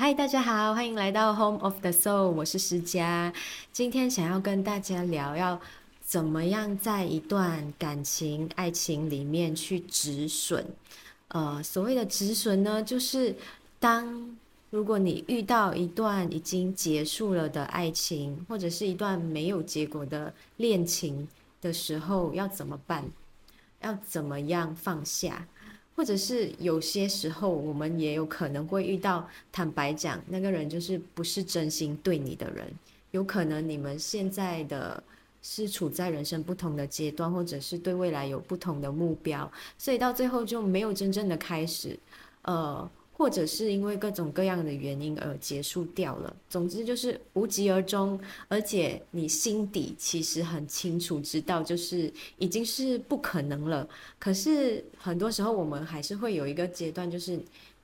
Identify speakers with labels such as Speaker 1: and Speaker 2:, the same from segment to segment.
Speaker 1: 嗨，大家好，欢迎来到 Home of the Soul，我是施佳。今天想要跟大家聊，要怎么样在一段感情、爱情里面去止损。呃，所谓的止损呢，就是当如果你遇到一段已经结束了的爱情，或者是一段没有结果的恋情的时候，要怎么办？要怎么样放下？或者是有些时候，我们也有可能会遇到，坦白讲，那个人就是不是真心对你的人。有可能你们现在的是处在人生不同的阶段，或者是对未来有不同的目标，所以到最后就没有真正的开始。呃。或者是因为各种各样的原因而结束掉了，总之就是无疾而终，而且你心底其实很清楚知道，就是已经是不可能了。可是很多时候我们还是会有一个阶段，就是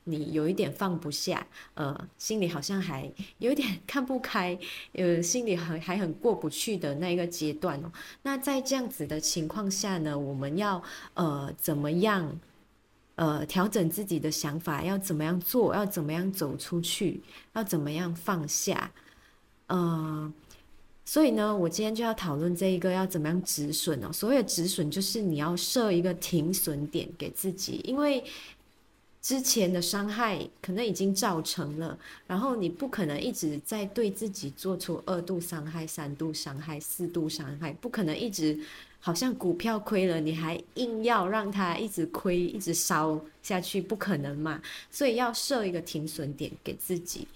Speaker 1: 你有一点放不下，呃，心里好像还有一点 看不开，呃，心里很还很过不去的那一个阶段哦。那在这样子的情况下呢，我们要呃怎么样？呃，调整自己的想法，要怎么样做？要怎么样走出去？要怎么样放下？呃，所以呢，我今天就要讨论这一个要怎么样止损哦。所谓的止损，就是你要设一个停损点给自己，因为之前的伤害可能已经造成了，然后你不可能一直在对自己做出二度伤害、三度伤害、四度伤害，不可能一直。好像股票亏了，你还硬要让它一直亏，一直烧下去，不可能嘛？所以要设一个停损点给自己。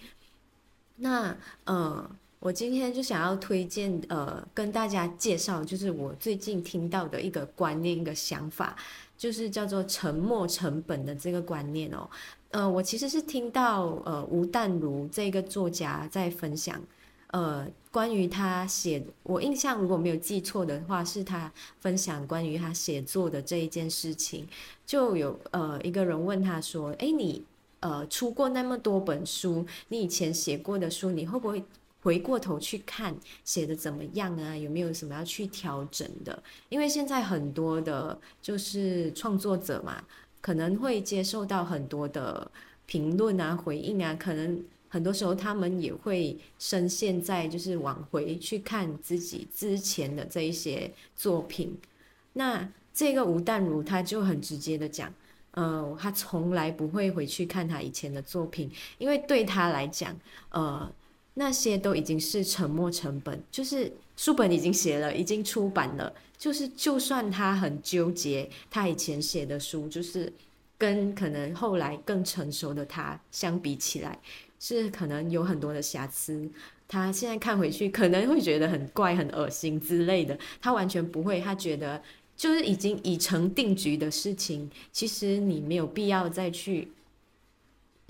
Speaker 1: 那呃，我今天就想要推荐呃，跟大家介绍，就是我最近听到的一个观念、一个想法，就是叫做沉没成本的这个观念哦。呃，我其实是听到呃吴淡如这个作家在分享。呃，关于他写，我印象如果没有记错的话，是他分享关于他写作的这一件事情，就有呃一个人问他说：“哎，你呃出过那么多本书，你以前写过的书，你会不会回过头去看写的怎么样啊？有没有什么要去调整的？因为现在很多的，就是创作者嘛，可能会接受到很多的评论啊、回应啊，可能。”很多时候，他们也会深陷在，就是往回去看自己之前的这一些作品。那这个吴淡如他就很直接的讲，呃，他从来不会回去看他以前的作品，因为对他来讲，呃，那些都已经是沉没成本，就是书本已经写了，已经出版了，就是就算他很纠结，他以前写的书，就是跟可能后来更成熟的他相比起来。是可能有很多的瑕疵，他现在看回去可能会觉得很怪、很恶心之类的。他完全不会，他觉得就是已经已成定局的事情，其实你没有必要再去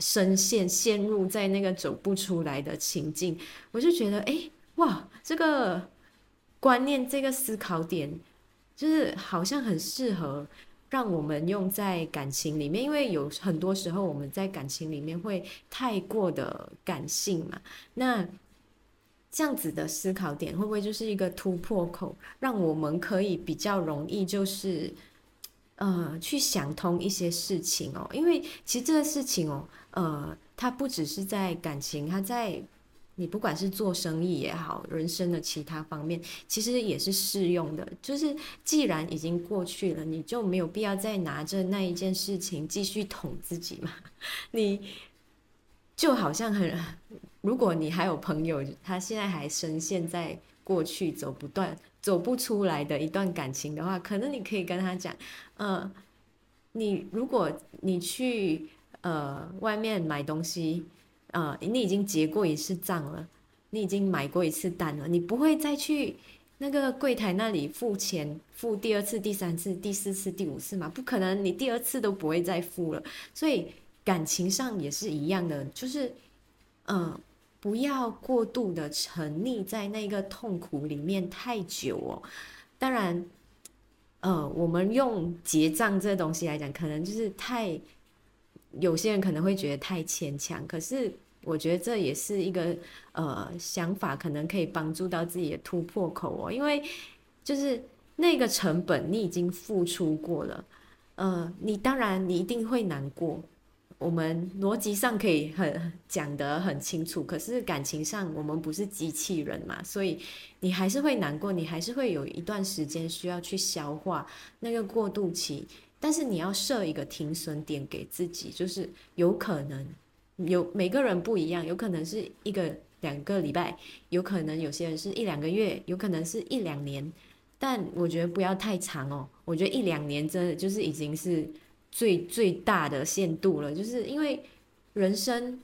Speaker 1: 深陷、陷入在那个走不出来的情境。我就觉得，哎，哇，这个观念、这个思考点，就是好像很适合。让我们用在感情里面，因为有很多时候我们在感情里面会太过的感性嘛。那这样子的思考点会不会就是一个突破口，让我们可以比较容易就是呃去想通一些事情哦？因为其实这个事情哦，呃，它不只是在感情，它在。你不管是做生意也好，人生的其他方面，其实也是适用的。就是既然已经过去了，你就没有必要再拿着那一件事情继续捅自己嘛。你就好像很，如果你还有朋友，他现在还深陷在过去走不断、走不出来的一段感情的话，可能你可以跟他讲，呃，你如果你去呃外面买东西。呃，你已经结过一次账了，你已经买过一次单了，你不会再去那个柜台那里付钱，付第二次、第三次、第四次、第五次嘛？不可能，你第二次都不会再付了。所以感情上也是一样的，就是，嗯，不要过度的沉溺在那个痛苦里面太久哦。当然，呃，我们用结账这东西来讲，可能就是太。有些人可能会觉得太牵强，可是我觉得这也是一个呃想法，可能可以帮助到自己的突破口哦。因为就是那个成本你已经付出过了，呃，你当然你一定会难过，我们逻辑上可以很讲得很清楚，可是感情上我们不是机器人嘛，所以你还是会难过，你还是会有一段时间需要去消化那个过渡期。但是你要设一个停损点给自己，就是有可能有每个人不一样，有可能是一个两个礼拜，有可能有些人是一两个月，有可能是一两年。但我觉得不要太长哦，我觉得一两年真的就是已经是最最大的限度了，就是因为人生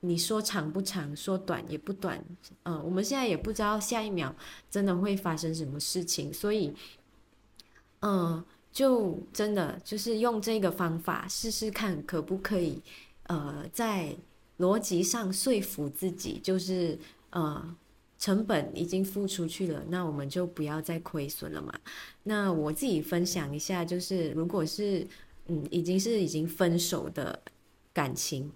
Speaker 1: 你说长不长，说短也不短，嗯，我们现在也不知道下一秒真的会发生什么事情，所以，嗯。就真的就是用这个方法试试看，可不可以？呃，在逻辑上说服自己，就是呃，成本已经付出去了，那我们就不要再亏损了嘛。那我自己分享一下，就是如果是嗯，已经是已经分手的感情。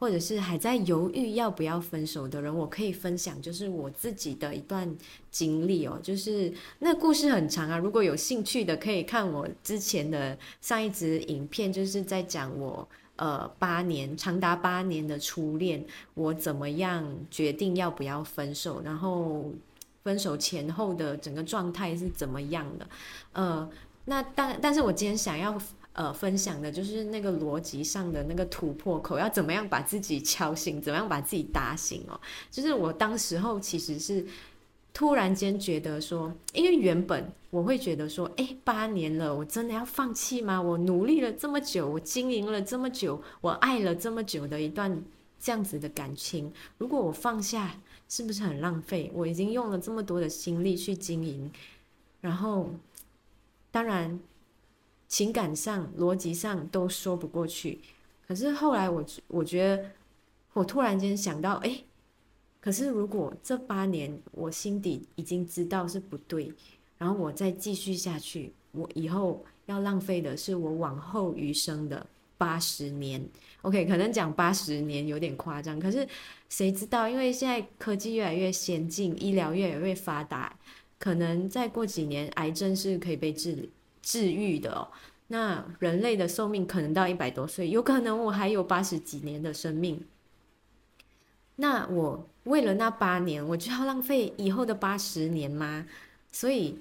Speaker 1: 或者是还在犹豫要不要分手的人，我可以分享，就是我自己的一段经历哦。就是那故事很长啊，如果有兴趣的，可以看我之前的上一支影片，就是在讲我呃八年长达八年的初恋，我怎么样决定要不要分手，然后分手前后的整个状态是怎么样的。呃，那但但是我今天想要。呃，分享的就是那个逻辑上的那个突破口，要怎么样把自己敲醒，怎么样把自己打醒哦。就是我当时候其实是突然间觉得说，因为原本我会觉得说，哎，八年了，我真的要放弃吗？我努力了这么久，我经营了这么久，我爱了这么久的一段这样子的感情，如果我放下，是不是很浪费？我已经用了这么多的心力去经营，然后，当然。情感上、逻辑上都说不过去，可是后来我我觉得，我突然间想到，哎，可是如果这八年我心底已经知道是不对，然后我再继续下去，我以后要浪费的是我往后余生的八十年。OK，可能讲八十年有点夸张，可是谁知道？因为现在科技越来越先进，医疗越来越发达，可能再过几年，癌症是可以被治理。治愈的哦，那人类的寿命可能到一百多岁，有可能我还有八十几年的生命。那我为了那八年，我就要浪费以后的八十年吗？所以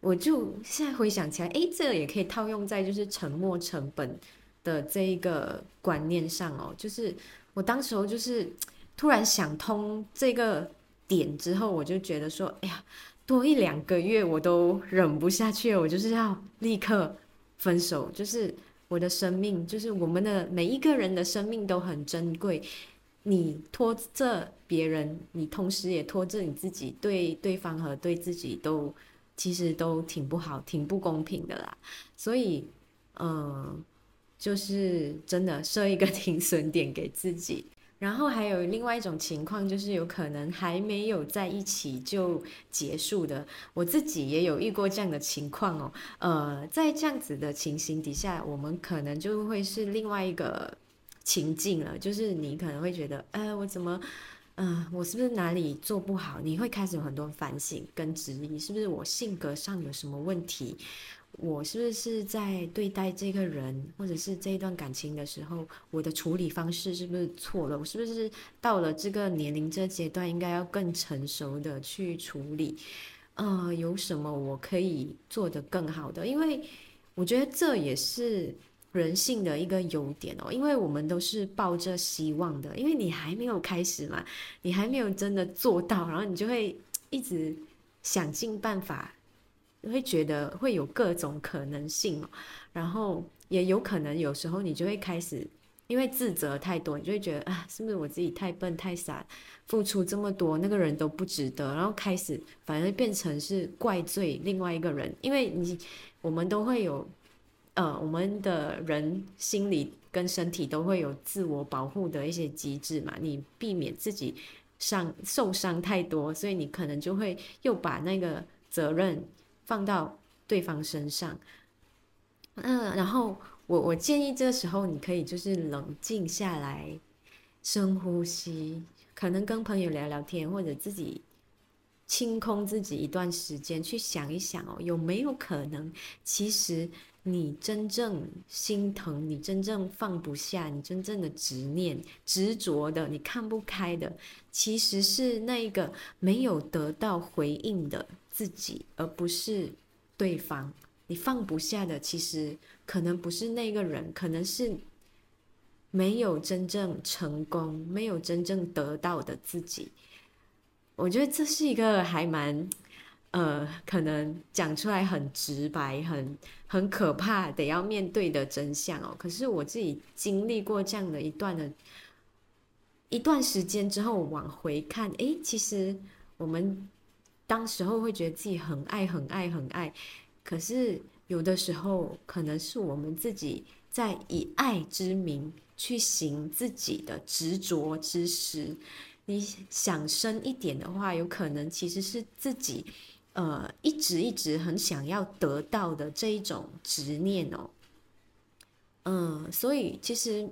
Speaker 1: 我就现在回想起来，哎，这也可以套用在就是沉没成本的这一个观念上哦。就是我当时候就是突然想通这个点之后，我就觉得说，哎呀。多一两个月我都忍不下去了，我就是要立刻分手。就是我的生命，就是我们的每一个人的生命都很珍贵。你拖着别人，你同时也拖着你自己，对对方和对自己都其实都挺不好、挺不公平的啦。所以，嗯，就是真的设一个 停损点给自己。然后还有另外一种情况，就是有可能还没有在一起就结束的。我自己也有遇过这样的情况哦。呃，在这样子的情形底下，我们可能就会是另外一个情境了。就是你可能会觉得，呃，我怎么，嗯，我是不是哪里做不好？你会开始有很多反省跟质疑，是不是我性格上有什么问题？我是不是在对待这个人，或者是这一段感情的时候，我的处理方式是不是错了？我是不是到了这个年龄这阶段，应该要更成熟的去处理？呃，有什么我可以做得更好的？因为我觉得这也是人性的一个优点哦，因为我们都是抱着希望的，因为你还没有开始嘛，你还没有真的做到，然后你就会一直想尽办法。会觉得会有各种可能性，然后也有可能有时候你就会开始因为自责太多，你就会觉得啊，是不是我自己太笨太傻，付出这么多那个人都不值得，然后开始反而变成是怪罪另外一个人，因为你我们都会有呃，我们的人心理跟身体都会有自我保护的一些机制嘛，你避免自己伤受伤太多，所以你可能就会又把那个责任。放到对方身上，嗯，然后我我建议这个时候你可以就是冷静下来，深呼吸，可能跟朋友聊聊天，或者自己清空自己一段时间，去想一想哦，有没有可能，其实你真正心疼、你真正放不下、你真正的执念、执着的、你看不开的，其实是那一个没有得到回应的自己，而不是对方。你放不下的，其实可能不是那个人，可能是没有真正成功、没有真正得到的自己。我觉得这是一个还蛮，呃，可能讲出来很直白、很很可怕，得要面对的真相哦。可是我自己经历过这样的一段的一段时间之后，往回看，诶，其实我们当时候会觉得自己很爱、很爱、很爱，可是有的时候可能是我们自己在以爱之名去行自己的执着之时。你想深一点的话，有可能其实是自己，呃，一直一直很想要得到的这一种执念哦。嗯，所以其实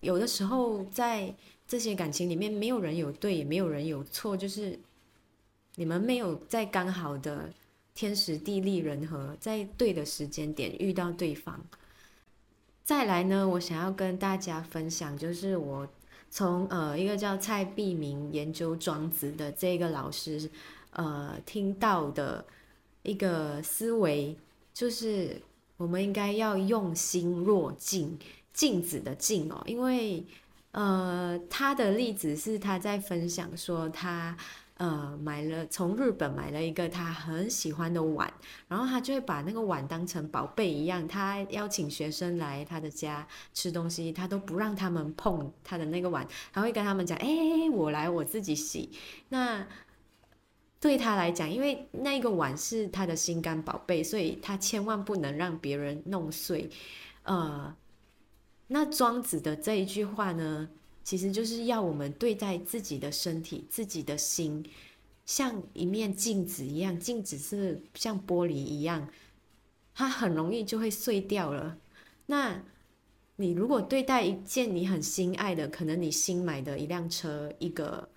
Speaker 1: 有的时候在这些感情里面，没有人有对，也没有人有错，就是你们没有在刚好的天时地利人和，在对的时间点遇到对方。再来呢，我想要跟大家分享，就是我。从呃一个叫蔡碧明研究庄子的这个老师，呃听到的一个思维，就是我们应该要用心若镜，镜子的镜哦，因为呃他的例子是他在分享说他。呃，买了从日本买了一个他很喜欢的碗，然后他就会把那个碗当成宝贝一样。他邀请学生来他的家吃东西，他都不让他们碰他的那个碗，他会跟他们讲：“哎，我来，我自己洗。”那对他来讲，因为那个碗是他的心肝宝贝，所以他千万不能让别人弄碎。呃，那庄子的这一句话呢？其实就是要我们对待自己的身体、自己的心，像一面镜子一样。镜子是像玻璃一样，它很容易就会碎掉了。那你如果对待一件你很心爱的，可能你新买的一辆车、一个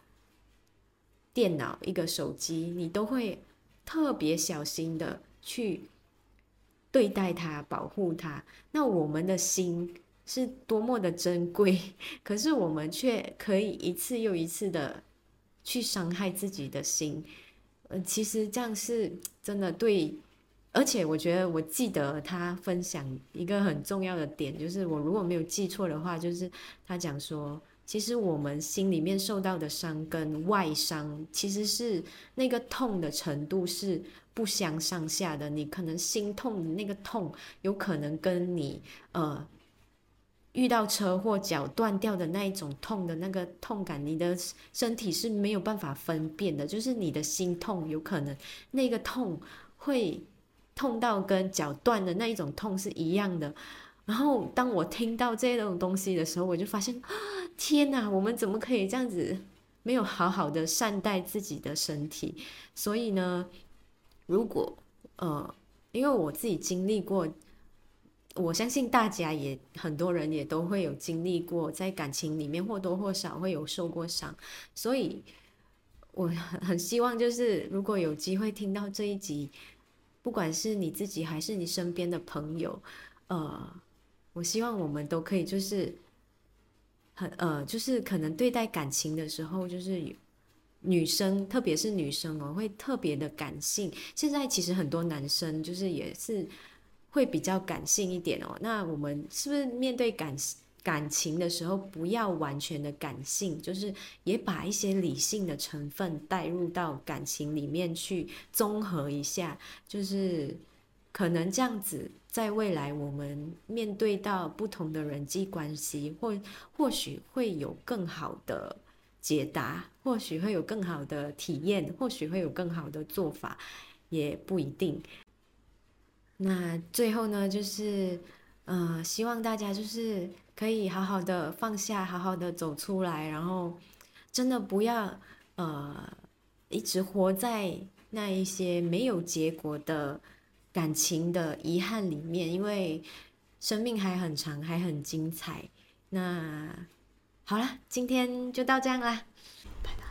Speaker 1: 电脑、一个手机，你都会特别小心的去对待它、保护它。那我们的心。是多么的珍贵，可是我们却可以一次又一次的去伤害自己的心。呃，其实这样是真的对，而且我觉得我记得他分享一个很重要的点，就是我如果没有记错的话，就是他讲说，其实我们心里面受到的伤跟外伤，其实是那个痛的程度是不相上下的。你可能心痛的那个痛，有可能跟你呃。遇到车祸脚断掉的那一种痛的那个痛感，你的身体是没有办法分辨的，就是你的心痛有可能那个痛会痛到跟脚断的那一种痛是一样的。然后当我听到这种东西的时候，我就发现，天哪，我们怎么可以这样子没有好好的善待自己的身体？所以呢，如果呃，因为我自己经历过。我相信大家也很多人也都会有经历过，在感情里面或多或少会有受过伤，所以我很很希望就是如果有机会听到这一集，不管是你自己还是你身边的朋友，呃，我希望我们都可以就是很呃，就是可能对待感情的时候，就是女生特别是女生哦，会特别的感性。现在其实很多男生就是也是。会比较感性一点哦。那我们是不是面对感感情的时候，不要完全的感性，就是也把一些理性的成分带入到感情里面去，综合一下，就是可能这样子，在未来我们面对到不同的人际关系，或或许会有更好的解答，或许会有更好的体验，或许会有更好的做法，也不一定。那最后呢，就是，呃，希望大家就是可以好好的放下，好好的走出来，然后真的不要呃一直活在那一些没有结果的感情的遗憾里面，因为生命还很长，还很精彩。那好了，今天就到这样啦，拜拜。